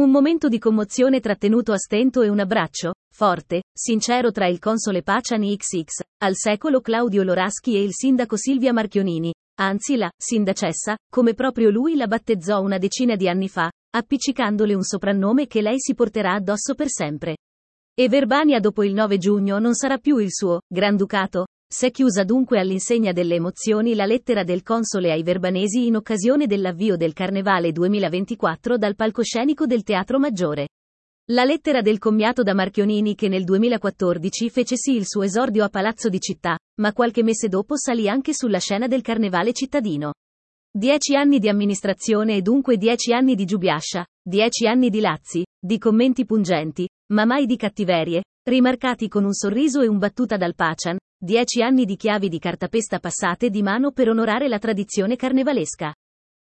Un momento di commozione trattenuto a stento e un abbraccio, forte, sincero tra il console Paciani XX, al secolo Claudio Loraschi e il sindaco Silvia Marchionini, anzi la sindacessa, come proprio lui la battezzò una decina di anni fa, appiccicandole un soprannome che lei si porterà addosso per sempre. E Verbania dopo il 9 giugno non sarà più il suo Granducato? S'è chiusa dunque all'insegna delle emozioni la lettera del console ai verbanesi in occasione dell'avvio del Carnevale 2024 dal palcoscenico del Teatro Maggiore. La lettera del commiato da Marchionini che nel 2014 fece sì il suo esordio a Palazzo di Città, ma qualche mese dopo salì anche sulla scena del Carnevale cittadino. Dieci anni di amministrazione e dunque dieci anni di giubiascia, dieci anni di lazzi, di commenti pungenti, ma mai di cattiverie, rimarcati con un sorriso e un battuta dal Pacian, dieci anni di chiavi di cartapesta passate di mano per onorare la tradizione carnevalesca.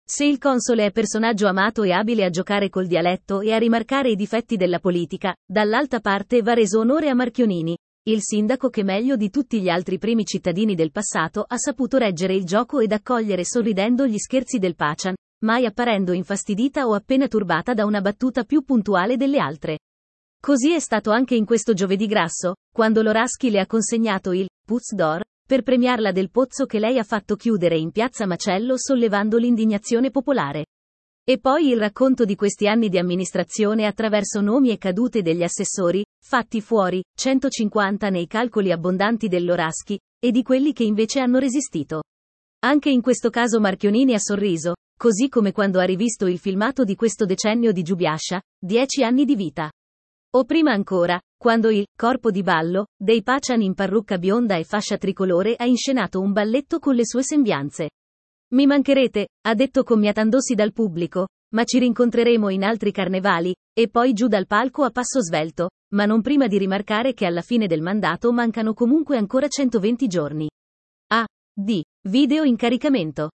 Se il console è personaggio amato e abile a giocare col dialetto e a rimarcare i difetti della politica, dall'alta parte va reso onore a Marchionini, il sindaco che meglio di tutti gli altri primi cittadini del passato ha saputo reggere il gioco ed accogliere sorridendo gli scherzi del Pacian, mai apparendo infastidita o appena turbata da una battuta più puntuale delle altre. Così è stato anche in questo giovedì grasso, quando Loraschi le ha consegnato il Puz d'Or, per premiarla del pozzo che lei ha fatto chiudere in piazza Macello sollevando l'indignazione popolare. E poi il racconto di questi anni di amministrazione attraverso nomi e cadute degli assessori, fatti fuori, 150 nei calcoli abbondanti dell'Oraschi, e di quelli che invece hanno resistito. Anche in questo caso Marchionini ha sorriso, così come quando ha rivisto il filmato di questo decennio di Giubiascia, 10 anni di vita. O prima ancora, quando il corpo di ballo dei Pacian in parrucca bionda e fascia tricolore ha inscenato un balletto con le sue sembianze. Mi mancherete, ha detto commiatandosi dal pubblico, ma ci rincontreremo in altri carnevali, e poi giù dal palco a passo svelto, ma non prima di rimarcare che alla fine del mandato mancano comunque ancora 120 giorni. A. D. Video in caricamento.